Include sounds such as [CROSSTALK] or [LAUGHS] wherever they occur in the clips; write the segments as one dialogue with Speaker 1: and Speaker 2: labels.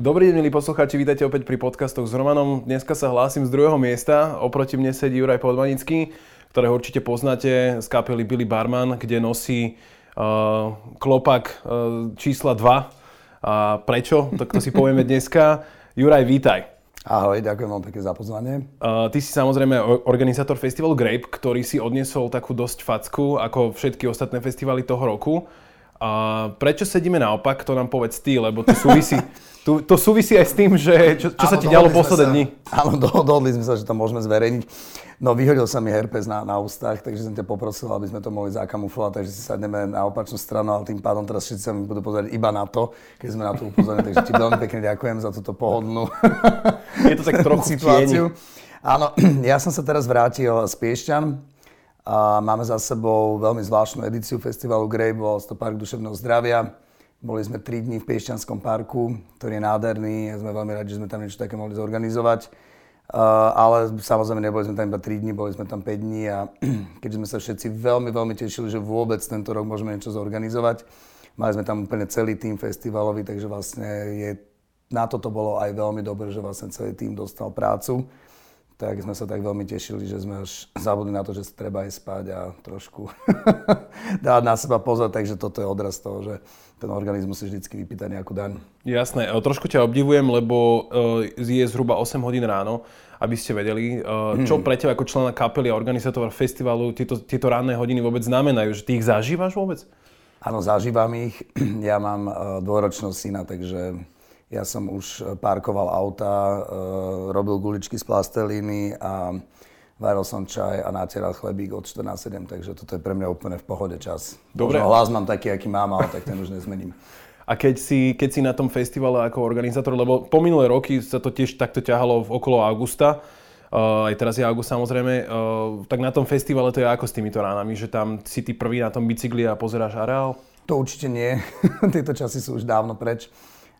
Speaker 1: Dobrý deň, milí poslucháči, vítajte opäť pri podcastoch s Romanom. Dneska sa hlásim z druhého miesta. Oproti mne sedí Juraj Podmanický, ktorého určite poznáte z kapely Billy Barman, kde nosí uh, klopak uh, čísla 2. A prečo? Tak to si povieme dneska. Juraj, vítaj.
Speaker 2: Ahoj, ďakujem veľmi pekne za pozvanie.
Speaker 1: Uh, ty si samozrejme organizátor festivalu Grape, ktorý si odniesol takú dosť facku, ako všetky ostatné festivaly toho roku. A prečo sedíme naopak, to nám povedz ty, lebo to súvisí, [LAUGHS] to, to súvisí aj s tým, že čo, čo áno, sa ti dialo posledné dni.
Speaker 2: Áno, dohodli sme sa, že to môžeme zverejniť. No vyhodil sa mi herpes na, na ústach, takže som ťa poprosil, aby sme to mohli zakamuflovať, takže si sadneme na opačnú stranu, ale tým pádom teraz všetci sa mi budú pozerať iba na to, keď sme na to upozornili, takže ti veľmi pekne ďakujem za túto pohodnú
Speaker 1: Je to tak trochu [LAUGHS] situáciu.
Speaker 2: Áno, [CLEARS THROAT] ja som sa teraz vrátil z Piešťan, a máme za sebou veľmi zvláštnu edíciu festivalu Grey, bol to Park duševného zdravia. Boli sme 3 dní v Piešťanskom parku, ktorý je nádherný a sme veľmi radi, že sme tam niečo také mohli zorganizovať. Uh, ale samozrejme neboli sme tam iba 3 dní, boli sme tam 5 dní a [CLEARS THROAT] keďže sme sa všetci veľmi, veľmi tešili, že vôbec tento rok môžeme niečo zorganizovať, mali sme tam úplne celý tým festivalový, takže vlastne je, na toto bolo aj veľmi dobré, že vlastne celý tým dostal prácu tak sme sa tak veľmi tešili, že sme až [LAUGHS] zabudli na to, že treba aj spať a trošku [LAUGHS] dávať na seba pozor, takže toto je odraz toho, že ten organizmus si vždy vypýta nejakú daň.
Speaker 1: Jasné, trošku ťa obdivujem, lebo e, je zhruba 8 hodín ráno, aby ste vedeli. E, čo mhm. pre teba ako člena kapely a organizátora festivalu tieto, tieto ranné hodiny vôbec znamenajú? Že ty ich zažívaš vôbec?
Speaker 2: Áno, zažívam ich. [CLEARS THROAT] Ja mám e, dvojročného syna, takže ja som už e, parkoval auta, e, robil guličky z plastelíny a varil som čaj a natieral chlebík od 14.7, takže toto je pre mňa úplne v pohode čas. Dobre. Možno hlas mám taký, aký mám, ale tak ten už nezmením. [LAUGHS]
Speaker 1: A keď si, keď si na tom festivale ako organizátor, lebo po minulé roky sa to tiež takto ťahalo okolo augusta, uh, aj teraz je august samozrejme, uh, tak na tom festivale to je ako s týmito ránami, že tam si ty prvý na tom bicykli a pozeráš areál?
Speaker 2: To určite nie. [LAUGHS] Tieto časy sú už dávno preč.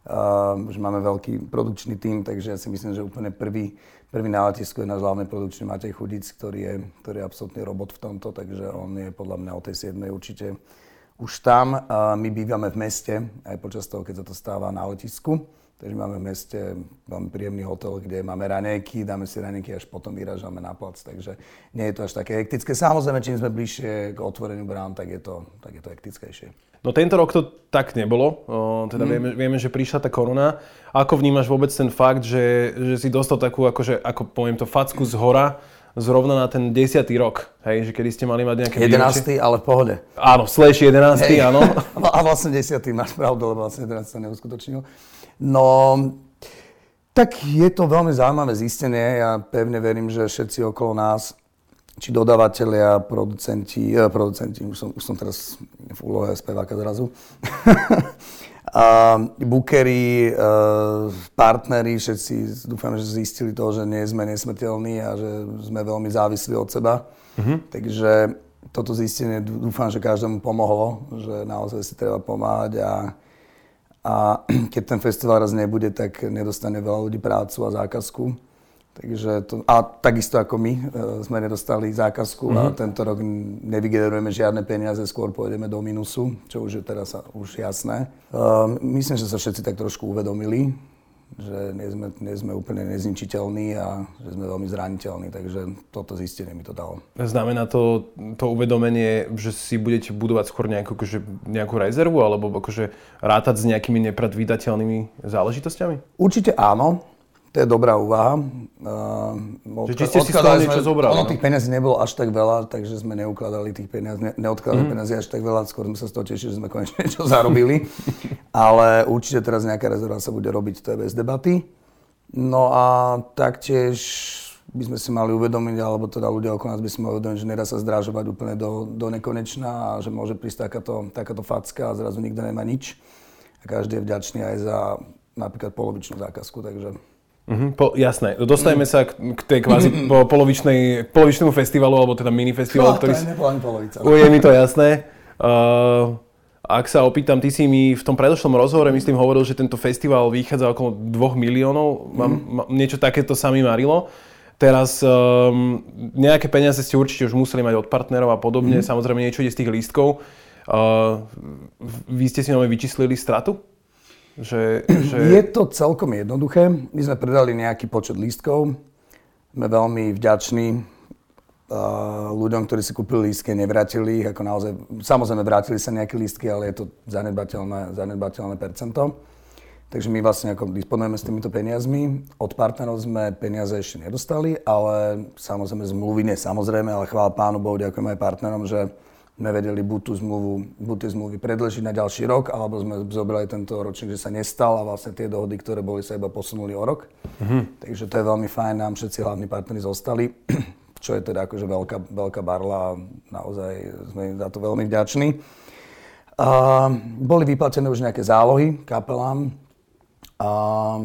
Speaker 2: Uh, už máme veľký produkčný tím, takže ja si myslím, že úplne prvý, prvý na letisku je náš hlavný produkčný Matej Chudic, ktorý je, ktorý je absolútny robot v tomto, takže on je podľa mňa o tej 7. určite už tam. Uh, my bývame v meste, aj počas toho, keď sa to stáva na letisku. Takže máme v meste veľmi príjemný hotel, kde máme ranejky, dáme si ranejky, až potom vyražame na plac. Takže nie je to až také hektické. Samozrejme, čím sme bližšie k otvoreniu brán, tak je to, tak je to hektickejšie.
Speaker 1: No tento rok to tak nebolo, teda mm. vieme, vieme, že prišla tá korona. Ako vnímaš vôbec ten fakt, že, že si dostal takú, akože, ako poviem to, facku z hora, zrovna na ten desiatý rok, hej, že kedy ste mali mať nejaké
Speaker 2: 11. Výročie. ale v pohode.
Speaker 1: Áno, slash 11. Hej. áno. [LAUGHS]
Speaker 2: A vlastne 10. máš pravdu, lebo vlastne 11. sa neuskutočnil. No, tak je to veľmi zaujímavé zistenie. Ja pevne verím, že všetci okolo nás či dodávateľia, producenti, eh, producenti, už som, už som teraz v úlohe speváka zrazu, [LAUGHS] a bookery, eh, partneri, všetci dúfam, že zistili to, že nie sme nesmrteľní a že sme veľmi závislí od seba. Mm-hmm. Takže toto zistenie dúfam, že každému pomohlo, že naozaj si treba pomáhať a, a [CLEARS THROAT] keď ten festival raz nebude, tak nedostane veľa ľudí prácu a zákazku. Takže to, a takisto ako my e, sme nedostali zákazku mm-hmm. a mhm. tento rok nevygenerujeme žiadne peniaze, skôr pôjdeme do minusu, čo už je teraz už jasné. E, myslím, že sa všetci tak trošku uvedomili, že nie sme, nie sme úplne nezničiteľní a že sme veľmi zraniteľní, takže toto zistenie mi to dalo.
Speaker 1: Znamená to, to uvedomenie, že si budete budovať skôr nejakú, akože, nejakú rezervu alebo akože rátať s nejakými nepredvídateľnými záležitosťami?
Speaker 2: Určite áno. To je dobrá úvaha.
Speaker 1: Uh, Čiže či ste si z toho niečo zobrali?
Speaker 2: Ono no? tých peniazí nebolo až tak veľa, takže sme neukladali tých peniazí, ne, neodkladali mm. peniazí až tak veľa, skôr sme sa z toho tešili, že sme konečne [LAUGHS] niečo zarobili. [LAUGHS] Ale určite teraz nejaká rezerva sa bude robiť, to je bez debaty. No a taktiež by sme si mali uvedomiť, alebo teda ľudia okolo nás by si mali uvedomiť, že nedá sa zdrážovať úplne do, do nekonečna a že môže prísť takáto, takáto facka a zrazu nikto nemá nič. A každý je vďačný aj za napríklad polovičnú zákazku, takže
Speaker 1: Uh-huh, po, jasné. Dostajeme uh-huh. sa k, k tej kvázi po, polovičnej, polovičnému festivalu, alebo teda minifestivalu,
Speaker 2: no,
Speaker 1: ktorý...
Speaker 2: To je nebola polovica.
Speaker 1: Je mi to jasné. Uh, ak sa opýtam, ty si mi v tom predošlom rozhovore, myslím, hovoril, že tento festival vychádza okolo 2 miliónov. Mám, mm. niečo takéto sa mi marilo. Teraz um, nejaké peniaze ste určite už museli mať od partnerov a podobne. Mm. Samozrejme niečo ide z tých lístkov. Uh, vy ste si nové vyčíslili stratu? Že, [CLEARS THROAT] že...
Speaker 2: Je to celkom jednoduché. My sme predali nejaký počet lístkov. Sme veľmi vďační uh, ľuďom, ktorí si kúpili lístky, nevrátili ich. Ako naozaj, samozrejme, vrátili sa nejaké lístky, ale je to zanedbateľné, zanedbateľné percento. Takže my vlastne ako disponujeme s týmito peniazmi. Od partnerov sme peniaze ešte nedostali, ale samozrejme zmluvy, nie samozrejme, ale chvála pánu Bohu, ďakujem aj partnerom, že sme vedeli buď tú zmluvu, buď tie zmluvy predlžiť na ďalší rok, alebo sme zobrali tento ročník, že sa nestal a vlastne tie dohody, ktoré boli, sa iba posunuli o rok. Mm-hmm. Takže to je veľmi fajn, nám všetci hlavní partneri zostali, [CLEARS THROAT] čo je teda akože veľká, veľká barla a naozaj sme za to veľmi vďační. Uh, boli vyplatené už nejaké zálohy kapelám,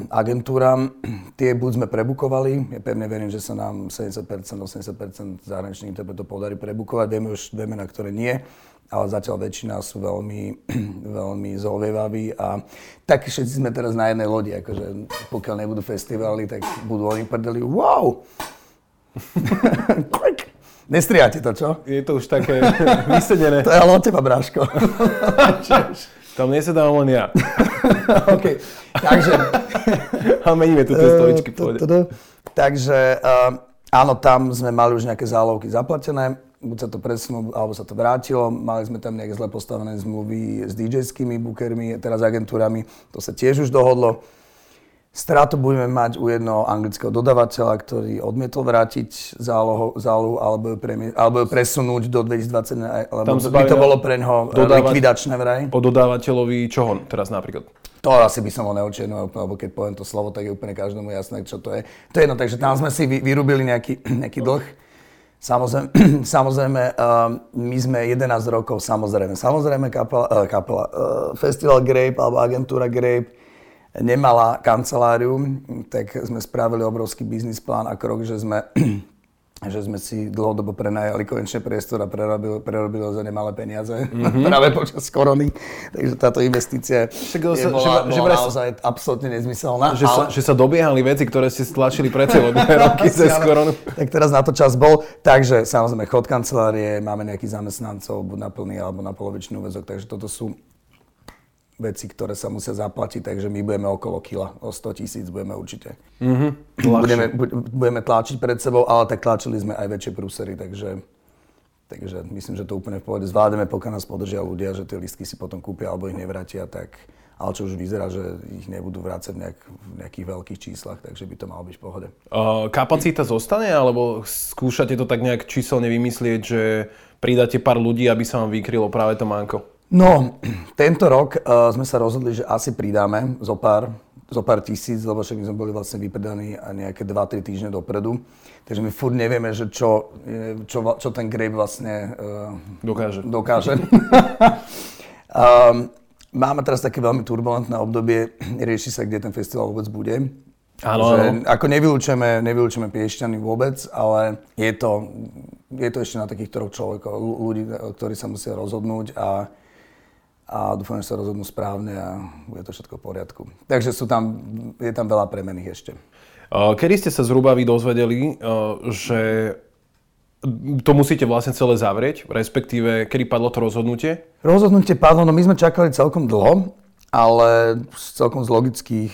Speaker 2: agentúram, [CLEARS THROAT] tie buď sme prebukovali, ja pevne verím, že sa nám 70%, 80% zahraničných interpretov podarí prebukovať, vieme už vieme, na ktoré nie, ale zatiaľ väčšina sú veľmi, [CLEARS THROAT] veľmi zhovievaví a tak všetci sme teraz na jednej lodi, akože pokiaľ nebudú festivaly, tak budú oni prdeli, wow! [LAUGHS] Nestriate to, čo?
Speaker 1: Je to už také [LAUGHS] vysedené.
Speaker 2: to je ale od teba, Bráško. [LAUGHS]
Speaker 1: Tam nesedám len ja. [LAUGHS]
Speaker 2: OK, takže...
Speaker 1: A meníme tu tie stoličky,
Speaker 2: Takže áno, tam sme mali už nejaké zálovky zaplatené, buď sa to presunulo, alebo sa to vrátilo. Mali sme tam nejaké zle postavené zmluvy s DJ-skými bookermi, teraz agentúrami, to sa tiež už dohodlo. Stratu budeme mať u jednoho anglického dodavateľa, ktorý odmietol vrátiť zálohu, zálohu alebo, ju pre, alebo ju presunúť do 2020, alebo by to bolo pre neho dodávať, likvidačné vraj.
Speaker 1: O dodávateľovi čoho teraz napríklad?
Speaker 2: To asi by som ho neočernoval, lebo keď poviem to slovo, tak je úplne každému jasné, čo to je. To je jedno, takže tam sme si vyrubili nejaký, [CLEARS THROAT] nejaký dlh. Samozrejme, [CLEARS THROAT] samozrejme uh, my sme 11 rokov, samozrejme, samozrejme kapela, uh, kapela uh, Festival Grape alebo agentúra Grape nemala kanceláriu, tak sme spravili obrovský biznis plán a krok, že sme [CLEARS THROAT] že sme si dlhodobo prenajali konečne priestor a prerobili, prerobili za nemalé peniaze mm-hmm. [LAUGHS] práve počas korony. Takže táto investícia Však, je, sa, bola, že, bola že naozaj absolútne nezmyselná.
Speaker 1: Že, ale... sa, že sa dobiehali veci, ktoré ste stlačili pre celé [LAUGHS] roky cez koronu.
Speaker 2: Tak teraz na to čas bol. Takže samozrejme chod kancelárie, máme nejakých zamestnancov, buď na plný alebo na polovičný úvezok, takže toto sú veci, ktoré sa musia zaplatiť, takže my budeme okolo kila, o 100 tisíc budeme určite. Mm-hmm. Budeme, budeme tlačiť pred sebou, ale tak tlačili sme aj väčšie prúsery, takže, takže myslím, že to úplne v pohode zvládeme, pokiaľ nás podržia ľudia, že tie listky si potom kúpia alebo ich nevrátia, tak ale čo už vyzerá, že ich nebudú vrácať nejak, v nejakých veľkých číslach, takže by to malo byť v pohode.
Speaker 1: Uh, kapacita zostane, alebo skúšate to tak nejak číselne vymyslieť, že pridáte pár ľudí, aby sa vám vykrylo práve to manko?
Speaker 2: No, [CLEARS THROAT] tento rok uh, sme sa rozhodli, že asi pridáme zo pár, zo pár tisíc, lebo však my sme boli vlastne vypredaní nejaké 2-3 týždne dopredu. Takže my furt nevieme, že čo, čo, čo ten grape vlastne uh,
Speaker 1: dokáže.
Speaker 2: dokáže. um, [LAUGHS] [LAUGHS] máme teraz také veľmi turbulentné obdobie, [CLEARS THROAT] rieši sa, kde ten festival vôbec bude.
Speaker 1: Áno, áno.
Speaker 2: Ako nevylučujeme, nevylučujeme Piešťany vôbec, ale je to, je to ešte na takých troch človekov, ľudí, ktorí sa musia rozhodnúť a a dúfam, že sa rozhodnú správne a bude to všetko v poriadku. Takže sú tam, je tam veľa premených ešte.
Speaker 1: Kedy ste sa zhruba vy dozvedeli, že to musíte vlastne celé zavrieť, respektíve kedy padlo to rozhodnutie?
Speaker 2: Rozhodnutie padlo, no my sme čakali celkom dlho, ale celkom z logických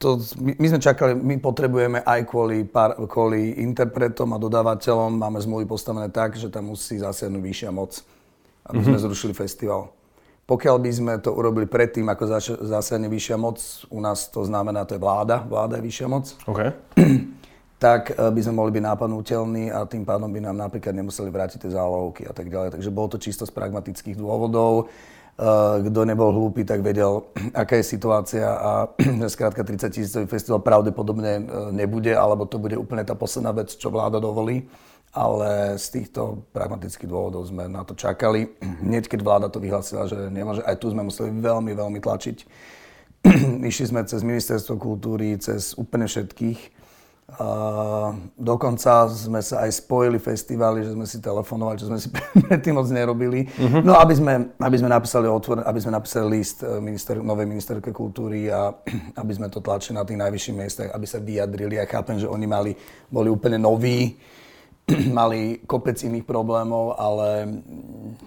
Speaker 2: to, my, my sme čakali, my potrebujeme aj kvôli, par, kvôli interpretom a dodávateľom, máme zmluvy postavené tak, že tam musí zasiahnuť vyššia moc aby mm-hmm. sme mhm. zrušili festival. Pokiaľ by sme to urobili predtým, ako zásadne vyššia moc, u nás to znamená, to je vláda, vláda je vyššia moc,
Speaker 1: okay. [CLEARS THROAT]
Speaker 2: tak eh, by sme mohli byť nápadnutelní a tým pádom by nám napríklad nemuseli vrátiť tie zálohovky a tak ďalej. Takže bolo to čisto z pragmatických dôvodov. Eh, kto nebol hlúpy, tak vedel, [CLEARS THROAT] aká je situácia a [CLEARS THROAT] že skrátka 30 tisícový festival pravdepodobne eh, nebude, alebo to bude úplne tá posledná vec, čo vláda dovolí ale z týchto pragmatických dôvodov sme na to čakali. [CLEARS THROAT] Hneď keď vláda to vyhlásila, že nemôže, aj tu sme museli veľmi, veľmi tlačiť. [CLEARS THROAT] Išli sme cez ministerstvo kultúry, cez úplne všetkých. A dokonca sme sa aj spojili festivaly, že sme si telefonovali, čo sme si [LAUGHS] predtým moc nerobili. Uh-huh. No aby sme, aby sme napísali otvor, aby sme napísali list eh, minister, novej ministerke kultúry a [CLEARS THROAT] aby sme to tlačili na tých najvyšších miestach, aby sa vyjadrili. Ja chápem, že oni mali, boli úplne noví, [CLEARS THROAT] mali kopec iných problémov, ale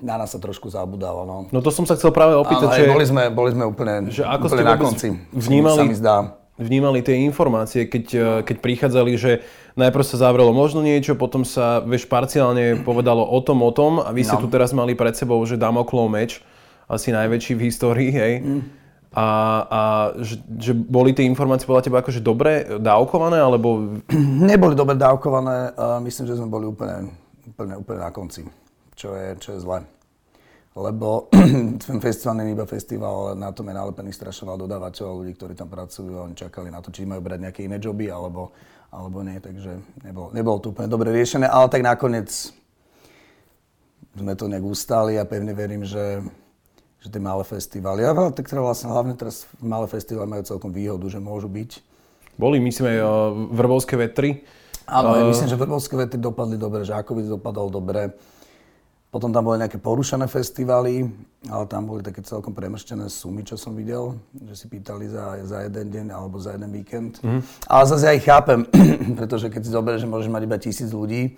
Speaker 2: na nás sa trošku zabudalo. No,
Speaker 1: no to som sa chcel práve opýtať,
Speaker 2: ale že... Boli sme, boli sme úplne, že ako úplne ste na konci,
Speaker 1: vnímali,
Speaker 2: sa mi zdá.
Speaker 1: vnímali tie informácie, keď, eh, keď prichádzali, že najprv sa zavrelo možno niečo, potom sa, vieš, parciálne povedalo o tom, o tom a vy ste no. tu teraz mali pred sebou, že Damoklov meč, asi najväčší v histórii, hej. Mm a, a že, že boli tie informácie podľa teba akože dobre dávkované, alebo... [CLEARS THROAT]
Speaker 2: Neboli dobre dávkované, myslím, že sme boli úplne, úplne, úplne na konci, čo je, čo je zlé. Lebo [CLEARS THROAT] ten festival nie je iba festival, ale na tom je nalepený strašne veľa dodávateľov, ľudí, ktorí tam pracujú a oni čakali na to, či majú brať nejaké iné joby, alebo, alebo nie, takže nebolo, nebolo to úplne dobre riešené, ale tak nakoniec sme to nejak ustali a pevne verím, že že tie malé festivály. A tak teda vlastne hlavne teraz malé festivály majú celkom výhodu, že môžu byť.
Speaker 1: Boli, myslím, aj uh, Vrbovské vetry.
Speaker 2: Áno, uh... myslím, že Vrbovské vetry dopadli dobre, Žákovic dopadol dobre. Potom tam boli nejaké porušené festivály, ale tam boli také celkom premrštené sumy, čo som videl, že si pýtali za, za jeden deň alebo za jeden víkend. Mm. Ale zase ja ich chápem, [CLEARS THROAT] pretože keď si zoberieš, že môžeš mať iba tisíc ľudí,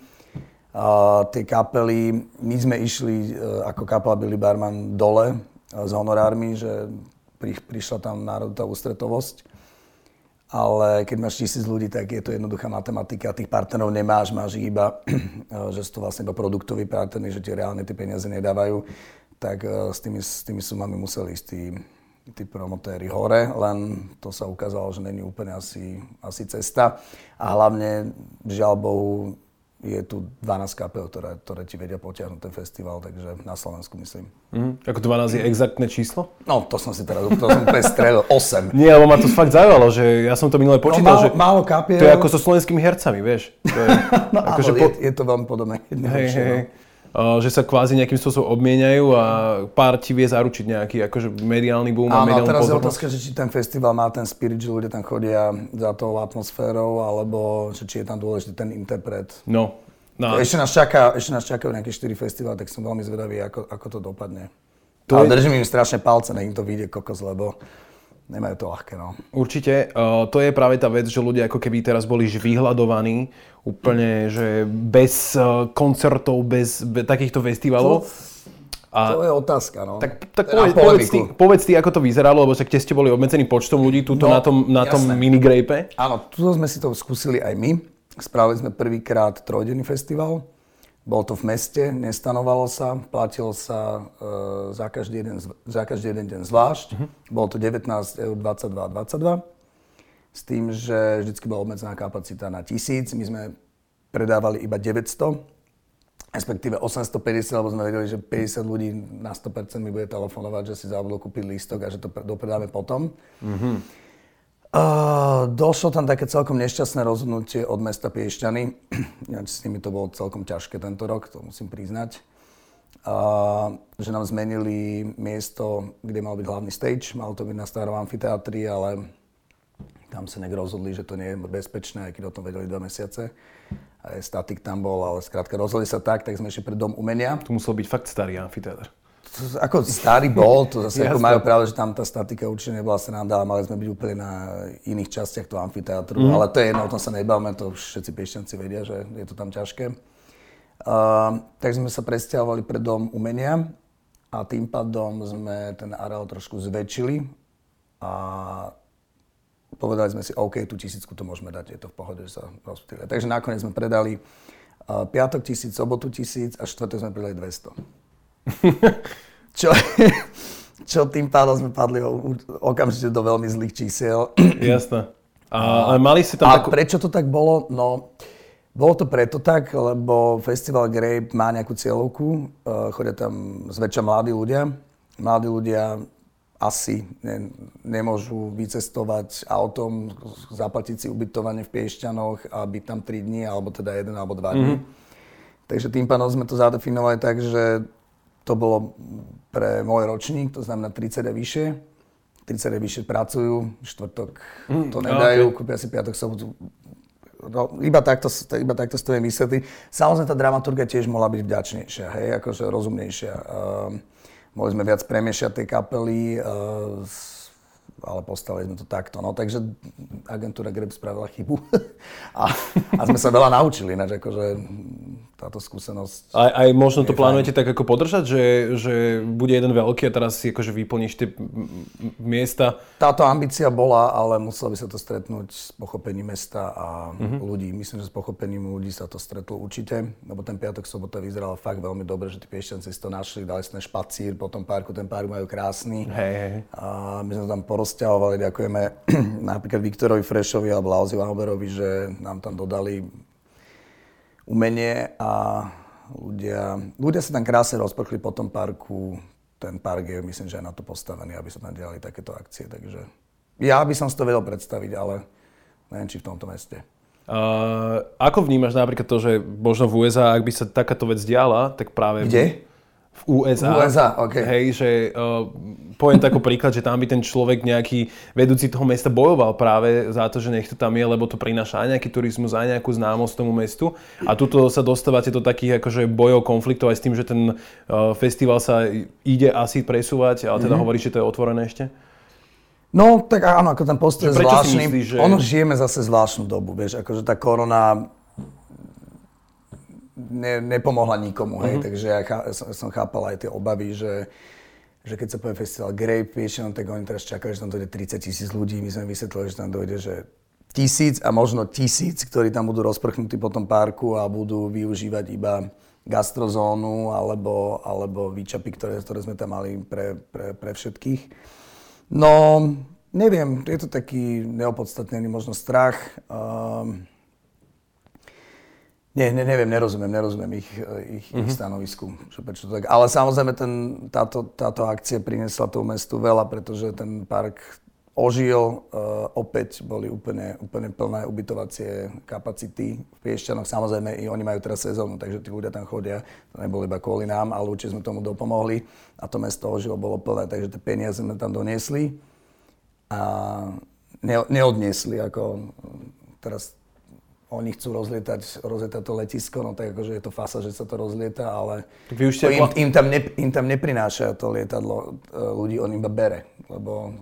Speaker 2: a tie kapely, my sme išli uh, ako kapela Billy Barman dole s honorármi, že pri, prišla tam národná ústretovosť. Ale keď máš tisíc ľudí, tak je to jednoduchá matematika. Tých partnerov nemáš, máš ich iba, [CLEARS THROAT] že sú to vlastne iba produktoví partnery, že ti reálne tie peniaze nedávajú. Tak e, s tými, s tými sumami museli ísť tí, tí promotéry hore, len to sa ukázalo, že není úplne asi, asi cesta. A hlavne, žiaľ Bohu, je tu 12 kapel, ktoré, ktoré ti vedia potiahnuť ten festival, takže na Slovensku myslím.
Speaker 1: Mm, ako 12 je exaktné číslo?
Speaker 2: No, to som si teraz, to som úplne strelil, 8. [LAUGHS]
Speaker 1: Nie, lebo ma to fakt zaujalo, že ja som to minule počítal, no,
Speaker 2: málo,
Speaker 1: že
Speaker 2: málo kapiel.
Speaker 1: to je ako so slovenskými hercami, vieš. To je, [LAUGHS]
Speaker 2: no, ako, že po... je, je to veľmi podobné. Hej, hej. No
Speaker 1: že sa kvázi nejakým spôsobom obmieniajú a pár ti vie zaručiť nejaký akože mediálny boom a mediálnu
Speaker 2: teraz pozornosť. je otázka, že či ten festival má ten spirit, že ľudia tam chodia za tou atmosférou, alebo že či je tam dôležitý ten interpret.
Speaker 1: No,
Speaker 2: No. Ešte, nás čaká, ešte nás čakajú nejaké 4 festivály, tak som veľmi zvedavý, ako, ako to dopadne. To Ale je... držím im strašne palce, nech im to vyjde kokos, lebo nemajú to ľahké. No.
Speaker 1: Určite. Uh, to je práve tá vec, že ľudia ako keby teraz boli vyhľadovaní úplne, že bez uh, koncertov, bez, bez takýchto festivalov.
Speaker 2: A, to je otázka, no.
Speaker 1: Tak, tak povedz, povedz, ty, povedz ty, ako to vyzeralo, lebo však ste boli obmedzeným počtom ľudí tuto no, na tom, na tom minigrape.
Speaker 2: Áno, tu sme si to skúsili aj my. Spravili sme prvýkrát trojdenný festival. Bol to v meste, nestanovalo sa, platilo sa e, za, každý jeden, za každý jeden deň zvlášť. Uh-huh. Bolo to 19 eur 22 22. S tým, že vždy bola obmedzená kapacita na 1000. My sme predávali iba 900, respektíve 850, lebo sme vedeli, že 50 ľudí na 100% mi bude telefonovať, že si zabudol kúpiť lístok a že to dopredáme potom. Uh-huh. Uh, došlo tam také celkom nešťastné rozhodnutie od mesta Piešťany. [CLEARS THROAT] s nimi to bolo celkom ťažké tento rok, to musím priznať. Uh, že nám zmenili miesto, kde mal byť hlavný stage. Mal to byť na starom amfiteátri, ale tam sa nejak rozhodli, že to nie je bezpečné, aj keď o tom vedeli dva mesiace. Aj statik tam bol, ale skrátka rozhodli sa tak, tak sme išli pre Dom umenia.
Speaker 1: To musel byť fakt starý amfiteátr
Speaker 2: ako starý bol, to zase ako majú pravdu, že tam tá statika určite nebola sranda, ale mali sme byť úplne na iných častiach toho amfiteátru, mm. ale to je jedno, o tom sa nebavme, to všetci piešťanci vedia, že je to tam ťažké. Uh, tak sme sa presťahovali pre dom umenia a tým pádom sme ten areál trošku zväčšili a povedali sme si, OK, tú tisícku to môžeme dať, je to v pohode, že sa rozptýlia. Takže nakoniec sme predali uh, piatok tisíc, sobotu tisíc a štvrtok sme predali 200. [LAUGHS] čo, čo tým pádom sme padli okamžite do veľmi zlých čísiel. [CLEARS THROAT]
Speaker 1: Jasné. A, ale mali si tam
Speaker 2: a takú... prečo to tak bolo? No, bolo to preto tak, lebo Festival Grape má nejakú cieľovku, uh, chodia tam zväčša mladí ľudia. Mladí ľudia asi ne, nemôžu vycestovať autom, zaplatiť si ubytovanie v Piešťanoch a byť tam 3 dní, alebo teda 1 alebo 2 dní. Mm-hmm. Takže tým pádom sme to zadefinovali tak, že to bolo pre môj ročník, to znamená 30 a vyššie. 30 a vyššie pracujú, štvrtok mm, to nedajú, okay. kúpia si piatok, sobotu. No, iba takto, iba takto to je vysvetliť. Samozrejme, tá dramaturgia tiež mohla byť vďačnejšia, hej, akože rozumnejšia. Uh, mohli sme viac premiešať tie kapely, uh, ale postavili sme to takto. No, takže agentúra Greb spravila chybu [LAUGHS] a, a sme sa veľa naučili, ináč akože táto skúsenosť...
Speaker 1: Aj, aj možno to plánujete fajn. tak ako podržať, že, že bude jeden veľký a teraz si akože vyplníš tie miesta?
Speaker 2: Táto ambícia bola, ale muselo by sa to stretnúť s pochopením mesta a uh-huh. ľudí. Myslím, že s pochopením ľudí sa to stretlo určite, lebo ten piatok, sobota vyzerala fakt veľmi dobre, že tí piešťanci si to našli, dali sme špacír po tom parku, ten park majú krásny.
Speaker 1: Hej, hej.
Speaker 2: A my sme tam porozťahovali, ďakujeme [CLEARS THROAT] napríklad Viktorovi Frešovi alebo Lauzi Valberovi, že nám tam dodali umenie a ľudia, ľudia sa tam krásne rozprchli po tom parku. Ten park je, myslím, že aj na to postavený, aby sa tam diali takéto akcie. Takže ja by som si to vedel predstaviť, ale neviem, či v tomto meste.
Speaker 1: Uh, ako vnímaš napríklad to, že možno v USA, ak by sa takáto vec diala, tak práve...
Speaker 2: Kde?
Speaker 1: V USA.
Speaker 2: V USA, OK.
Speaker 1: Hej, že uh, poviem taký príklad, že tam by ten človek nejaký vedúci toho mesta bojoval práve za to, že nech to tam je, lebo to prináša aj nejaký turizmus, aj nejakú známosť tomu mestu. A tuto sa dostávate do takých akože bojov, konfliktov aj s tým, že ten uh, festival sa ide asi presúvať, ale teda mm-hmm. hovoríš, že to je otvorené ešte?
Speaker 2: No, tak áno, ako ten post je zvláštny. Myslíš, že... Ono žijeme zase zvláštnu dobu, vieš, akože tá korona ne, nepomohla nikomu, hej, uh-huh. takže ja chá, som, som chápal aj tie obavy, že, že keď sa povie festival Grape Vision, tak oni teraz čakajú, že tam dojde 30 tisíc ľudí, my sme vysvetlili, že tam dojde, že tisíc a možno tisíc, ktorí tam budú rozprchnutí po tom parku a budú využívať iba gastrozónu alebo, alebo výčapy, ktoré, ktoré sme tam mali pre, pre, pre všetkých. No, neviem, je to taký neopodstatnený možno strach. Um, nie, ne, neviem, nerozumiem, nerozumiem ich, ich, mm-hmm. ich mhm. stanovisku. Že prečo to tak. Ale samozrejme ten, táto, táto akcia priniesla tomu mestu veľa, pretože ten park ožil, uh, opäť boli úplne, úplne plné ubytovacie kapacity v Piešťanoch. Samozrejme, i oni majú teraz sezónu, takže tí ľudia tam chodia. To nebolo iba kvôli nám, ale určite sme tomu dopomohli. A to mesto ožilo, bolo plné, takže tie peniaze sme tam doniesli. A ne, neodniesli, ako teraz oni chcú rozlietať, rozlietať to letisko, no tak akože je to fasa, že sa to rozlieta, ale Vy už im, im, tam ne, im tam neprináša to lietadlo e, ľudí, on iba bere, lebo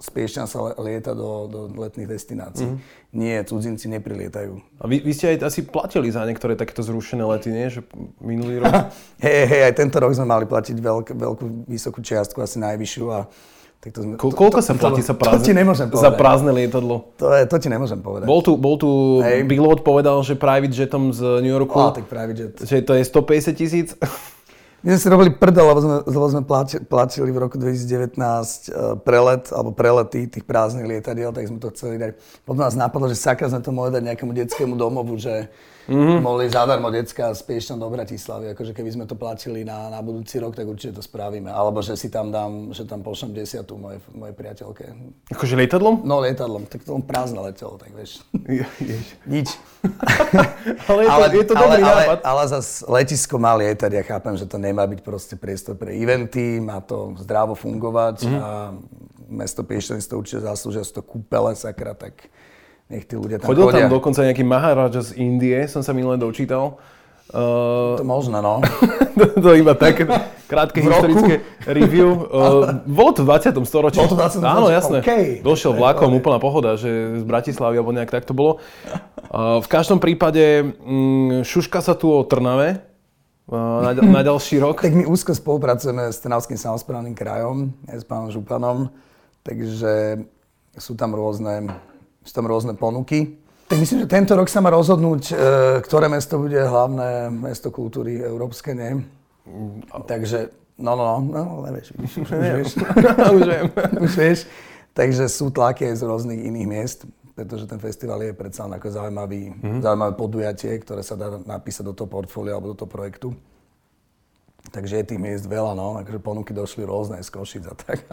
Speaker 2: z Piešťan sa lieta do, do letných destinácií. Mm-hmm. Nie, cudzinci neprilietajú.
Speaker 1: A vy, vy ste aj asi platili za niektoré takéto zrušené lety, nie? Že minulý [LAUGHS] rok?
Speaker 2: hej, hej, aj tento rok sme mali platiť veľk, veľkú, vysokú čiastku, asi najvyššiu a
Speaker 1: tak to sme, Ko, koľko to, sa platí sa prázdne, to ti nemôžem povedať. za prázdne lietadlo?
Speaker 2: To, je, to ti nemôžem povedať.
Speaker 1: Bol tu, bol tu hey. Billboard povedal, že private jetom z New Yorku,
Speaker 2: oh, tak private jet.
Speaker 1: že to je 150 tisíc.
Speaker 2: My sme si robili prdel, lebo sme, lebo sme platili v roku 2019 e, prelet, alebo prelety tých prázdnych lietadiel, tak sme to chceli dať. Potom nás napadlo, že sakra sme to mohli dať nejakému detskému domovu, že mm-hmm. mohli zadarmo decka z Piešťan do Bratislavy. Akože keby sme to platili na, na budúci rok, tak určite to spravíme. Alebo že si tam dám, že tam pošlem desiatu mojej, mojej priateľke.
Speaker 1: Akože lietadlom?
Speaker 2: No lietadlom, tak to len prázdne letelo, tak vieš. Nič. [LAUGHS]
Speaker 1: ale je to, ale, je to dobrý
Speaker 2: ale,
Speaker 1: nápad.
Speaker 2: Ale, ale zase letisko má lietať, ja chápem, že to nemá byť proste priestor pre eventy, má to zdravo fungovať mm-hmm. a mesto Piešťany si to určite zaslúžia, sú to kúpele, sakra, tak nech tí ľudia tam
Speaker 1: Chodil
Speaker 2: chodia.
Speaker 1: tam dokonca nejaký Maharaja z Indie, som sa minule dočítal.
Speaker 2: Uh, to možno, no. [LAUGHS]
Speaker 1: to, to iba tak krátke historické review. Uh, bolo to v 20. storočí.
Speaker 2: Bolo to 20.
Speaker 1: Áno, jasné. Okay. Došiel vlakom, úplná pohoda, že z Bratislavy alebo nejak tak to bolo. Uh, v každom prípade um, šuška sa tu o Trnave uh, na, [LAUGHS] na ďalší rok.
Speaker 2: tak my úzko spolupracujeme s Trnavským samozprávnym krajom, aj s pánom Županom, takže sú tam rôzne sú tam rôzne ponuky. Tak myslím, že tento rok sa má rozhodnúť, e, ktoré mesto bude hlavné mesto kultúry európske, nie? Takže, no, no, no, no nevieš, už, už vieš. [LAUGHS] už viem. [LAUGHS] už vieš. Takže sú tlaky aj z rôznych iných miest, pretože ten festival je predsa ako zaujímavý, mm-hmm. zaujímavé podujatie, ktoré sa dá napísať do toho portfólia alebo do toho projektu. Takže je tých miest veľa, no, akože ponuky došli rôzne z Košic a tak.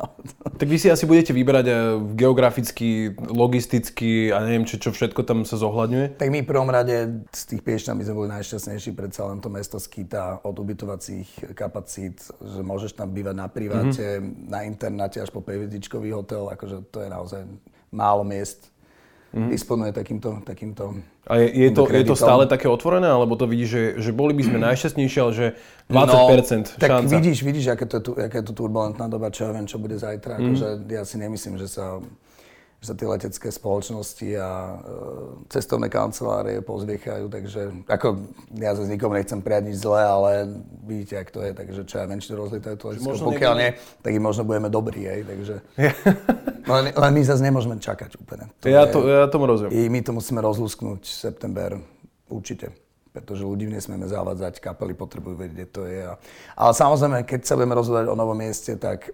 Speaker 1: Tak vy si asi budete vybrať eh, geograficky, logisticky a neviem, čo, čo všetko tam sa zohľadňuje?
Speaker 2: Tak my v prvom rade z tých Piešťan by sme boli najšťastnejší, predsa len to mesto skýta od ubytovacích kapacít, že môžeš tam bývať na priváte, mm-hmm. na internáte až po 5 hotel, akože to je naozaj málo miest mm-hmm. disponuje takýmto, takýmto
Speaker 1: A je, je, to, je to stále také otvorené, alebo to vidíš, že, že boli by sme najšťastnejší, ale že 20% no,
Speaker 2: tak
Speaker 1: šanca?
Speaker 2: vidíš, vidíš, aké to, aké je to turbulentná doba, čo ja viem, čo bude zajtra. Mm. Akože ja si nemyslím, že sa že sa tie letecké spoločnosti a e, cestovné kancelárie pozviechajú, takže ako ja zase nikomu nechcem prijať nič zlé, ale vidíte, ak to je, takže čo ja to rozlietajú to letisko, pokiaľ nie, tak im možno budeme dobrí, hej, takže [LAUGHS] len, len my zase nemôžeme čakať úplne.
Speaker 1: To ja, je, to, ja tomu rozumiem.
Speaker 2: I my to musíme rozlúsknuť september, určite pretože ľudí nesmieme zavádzať, kapely potrebujú vedieť, kde to je. Ale samozrejme, keď sa budeme rozhodovať o novom mieste, tak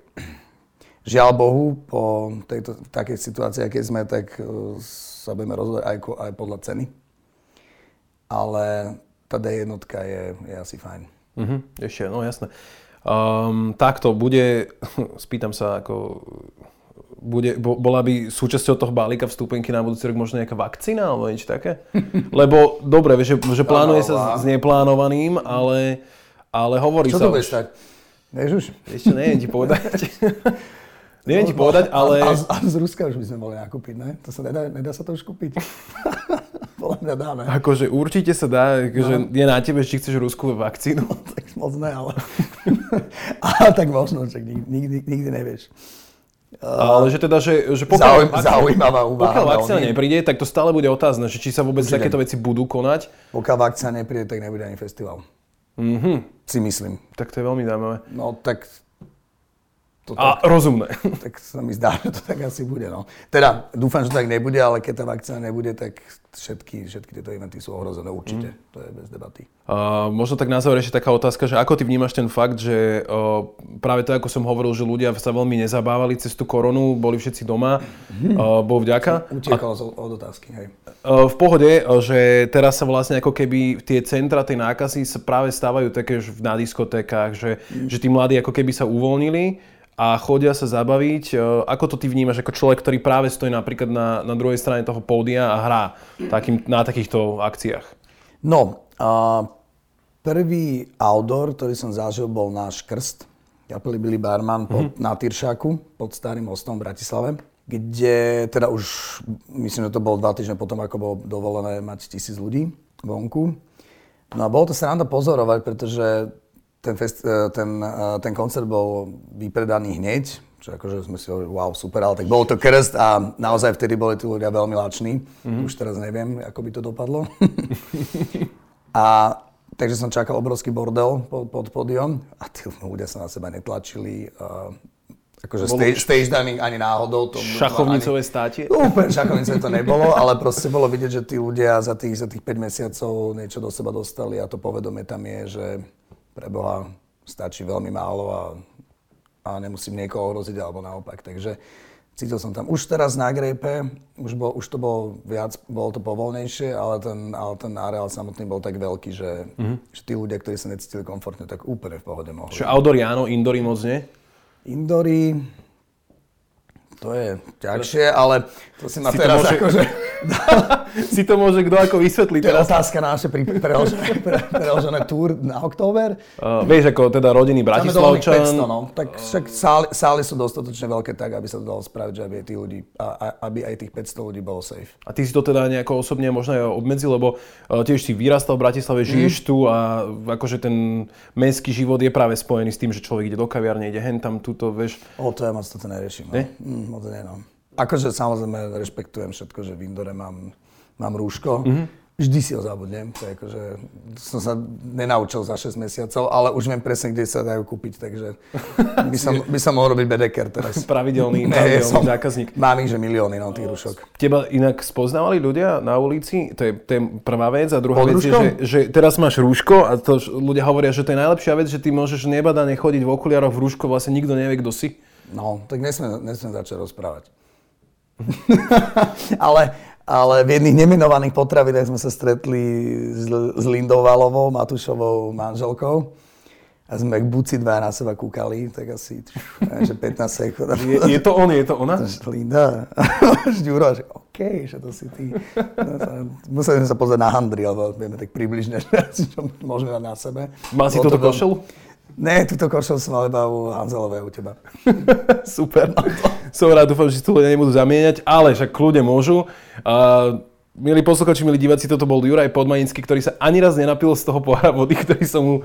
Speaker 2: Žiaľ Bohu, po tejto, takej situácii, aké sme, tak uh, sa budeme rozhodovať aj, aj podľa ceny. Ale tá D jednotka je, je asi fajn.
Speaker 1: Mm-hmm, ešte, no jasné. Um, takto bude, [LAUGHS] spýtam sa, ako bude, bola by súčasťou toho balíka vstúpenky na budúci rok možno nejaká vakcína alebo niečo také? [LAUGHS] Lebo dobre, že, že plánuje sa s neplánovaným, ale, ale hovorí
Speaker 2: Čo
Speaker 1: sa...
Speaker 2: Čo to bude stať? Vieš už?
Speaker 1: Ešte neviem ti povedať. [LAUGHS] Neviem ti povedať, ale...
Speaker 2: A, a, a z Ruska už by sme mohli nakúpiť, ne? To sa nedá, nedá sa to už kúpiť. [LAUGHS] Podľa mňa dá, ne?
Speaker 1: Akože určite sa dá, akože no. je na tebe, či chceš ruskú vakcínu. No,
Speaker 2: tak moc ne, ale... [LAUGHS] ale tak možno, že nikdy, nikdy nevieš.
Speaker 1: Ale že teda, že, že
Speaker 2: pokiaľ, Zaujím, zaujímavá úvaha.
Speaker 1: Pokiaľ vakcína nepríde, tak to stále bude otázne, že či sa vôbec Určite. takéto veci budú konať.
Speaker 2: Pokiaľ vakcína nepríde, tak nebude ani festival.
Speaker 1: Mhm.
Speaker 2: Si myslím.
Speaker 1: Tak to je veľmi zaujímavé.
Speaker 2: No tak
Speaker 1: to a tak, rozumné. [LAUGHS]
Speaker 2: Tak sa mi zdá, že to tak asi bude. No. Teda dúfam, že to tak nebude, ale keď tá vakcína nebude, tak všetky, všetky tieto eventy sú ohrozené určite. Mm. To je bez debaty.
Speaker 1: Uh, možno tak na záver ešte taká otázka, že ako ty vnímaš ten fakt, že uh, práve to, ako som hovoril, že ľudia sa veľmi nezabávali cez tú koronu, boli všetci doma, mm. uh, bol vďaka.
Speaker 2: Utiekalo a, od otázky, hej.
Speaker 1: Uh, v pohode, že teraz sa vlastne ako keby tie centra tej nákazy sa práve stávajú také na diskotékach, že, mm. že tí mladí ako keby sa uvoľnili a chodia sa zabaviť. E, ako to ty vnímaš ako človek, ktorý práve stojí napríklad na, na druhej strane toho pódia a hrá takým, na takýchto akciách?
Speaker 2: No, uh, prvý outdoor, ktorý som zažil, bol náš krst. Kapely Billy Barman pod, mm-hmm. na Tyršáku pod Starým mostom v Bratislave kde teda už, myslím, že to bolo dva týždne potom, ako bolo dovolené mať tisíc ľudí vonku. No a bolo to sranda pozorovať, pretože ten, fest, e, ten, e, ten koncert bol vypredaný hneď, čo akože sme si hovorili, wow, super, ale tak bol to krst a naozaj vtedy boli tí ľudia veľmi lační. Mm-hmm. Už teraz neviem, ako by to dopadlo. [LAUGHS] a takže som čakal obrovský bordel pod, pod pódium a tí ľudia sa na seba netlačili. Uh, akože stage, stage ani náhodou.
Speaker 1: To šachovnicové ani, státie?
Speaker 2: Úplne šachovnicové to nebolo, ale proste bolo vidieť, že tí ľudia za tých, za tých 5 mesiacov niečo do seba dostali a to povedomie tam je, že pre Boha stačí veľmi málo a, a nemusím niekoho ohroziť alebo naopak. Takže cítil som tam už teraz na Grejpe, už, bol, už to bolo viac, bolo to povolnejšie, ale ten, ale ten areál samotný bol tak veľký, že, mm-hmm. že tí ľudia, ktorí sa necítili komfortne, tak úplne v pohode mohli.
Speaker 1: Čiže outdoor áno, indory moc nie?
Speaker 2: Indory, to je ťažšie, ale to si ma si teraz môže, akože... [LAUGHS]
Speaker 1: si to môže kto ako vysvetliť
Speaker 2: to teraz. Je otázka na naše preložené, preložené túr na október.
Speaker 1: Uh, vieš, ako teda rodiny Bratislavčan. 500,
Speaker 2: no. Tak však sály, sály sú dostatočne veľké tak, aby sa to dalo spraviť, že aby aj, tí ľudí, aby aj tých 500 ľudí bolo safe.
Speaker 1: A ty si to teda nejako osobne možno aj obmedzil, lebo uh, tiež si vyrastal v Bratislave, žiješ mm. tu a akože ten mestský život je práve spojený s tým, že človek ide do kaviarne, ide hen tam, tuto, vieš.
Speaker 2: O, to ja moc toto neriešim. No. Ne? Mm, moc no. Akože samozrejme rešpektujem všetko, že v Indore mám, mám rúško. Mm-hmm. Vždy si ho zabudnem, to je akože, som sa nenaučil za 6 mesiacov, ale už viem presne, kde sa dajú kúpiť, takže [LAUGHS] by som, by som mohol robiť bedeker teraz. [LAUGHS]
Speaker 1: Pravidelný, pravidelný som, zákazník.
Speaker 2: Mám ich, že milióny no, tých rúšok.
Speaker 1: Teba inak spoznávali ľudia na ulici? To je, to je prvá vec. A druhá Pod vec je, že, že, teraz máš rúško a to ľudia hovoria, že to je najlepšia vec, že ty môžeš nebadane chodiť v okuliároch v rúško, vlastne nikto nevie, kto si.
Speaker 2: No, tak nesmiem, nesmiem začať rozprávať. [LAUGHS] ale, ale v jedných nemenovaných potravinách sme sa stretli s, s Lindou Valovou, Matušovou manželkou. A sme jak buci dva na seba kúkali, tak asi že 15 sekúnd. [LAUGHS]
Speaker 1: Je, je to on, je to ona? [LAUGHS]
Speaker 2: Linda. Žďuro, že OK, že to si ty. Museli sme sa pozrieť na handry, alebo vieme tak približne, že čo môžeme mať na sebe.
Speaker 1: Mal si toto košelu?
Speaker 2: Ne, túto košel som mal iba u Hanzelovej u teba. [LAUGHS]
Speaker 1: Super. som rád, dúfam, že si tu ľudia nebudú zamieňať, ale však kľudne môžu. Uh, Milí posluchači, milí diváci, toto bol Juraj Podmanický, ktorý sa ani raz nenapil z toho pohára vody, ktorý som mu...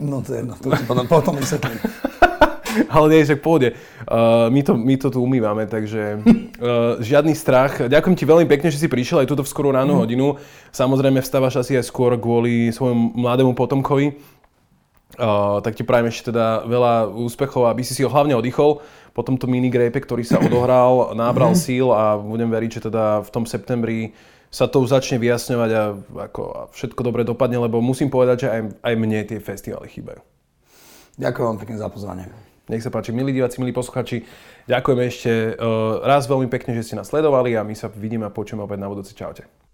Speaker 2: No to je jedno, to potom, potom vysvetlím. [LAUGHS]
Speaker 1: Ale nie, však pôjde. Uh, my, to, my to tu umývame, takže uh, žiadny strach. Ďakujem ti veľmi pekne, že si prišiel aj túto v skorú ránu mm. hodinu. Samozrejme vstávaš asi aj skôr kvôli svojmu mladému potomkovi. Uh, tak ti prajem ešte teda veľa úspechov, aby si si ho hlavne oddychol po tomto minigrape, ktorý sa odohral, [LAUGHS] nábral síl a budem veriť, že teda v tom septembri sa to už začne vyjasňovať a, ako, a všetko dobre dopadne, lebo musím povedať, že aj, aj mne tie festivály chýbajú.
Speaker 2: Ďakujem vám pekne za pozvanie.
Speaker 1: Nech sa páči, milí diváci, milí posluchači, ďakujeme ešte uh, raz veľmi pekne, že ste nás sledovali a my sa vidíme a počujeme opäť na budúci. Čaute.